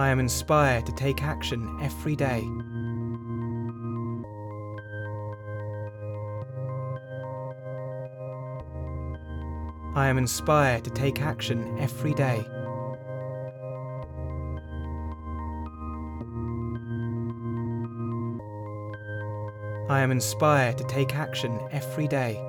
I am inspired to take action every day. I am inspired to take action every day. I am inspired to take action every day.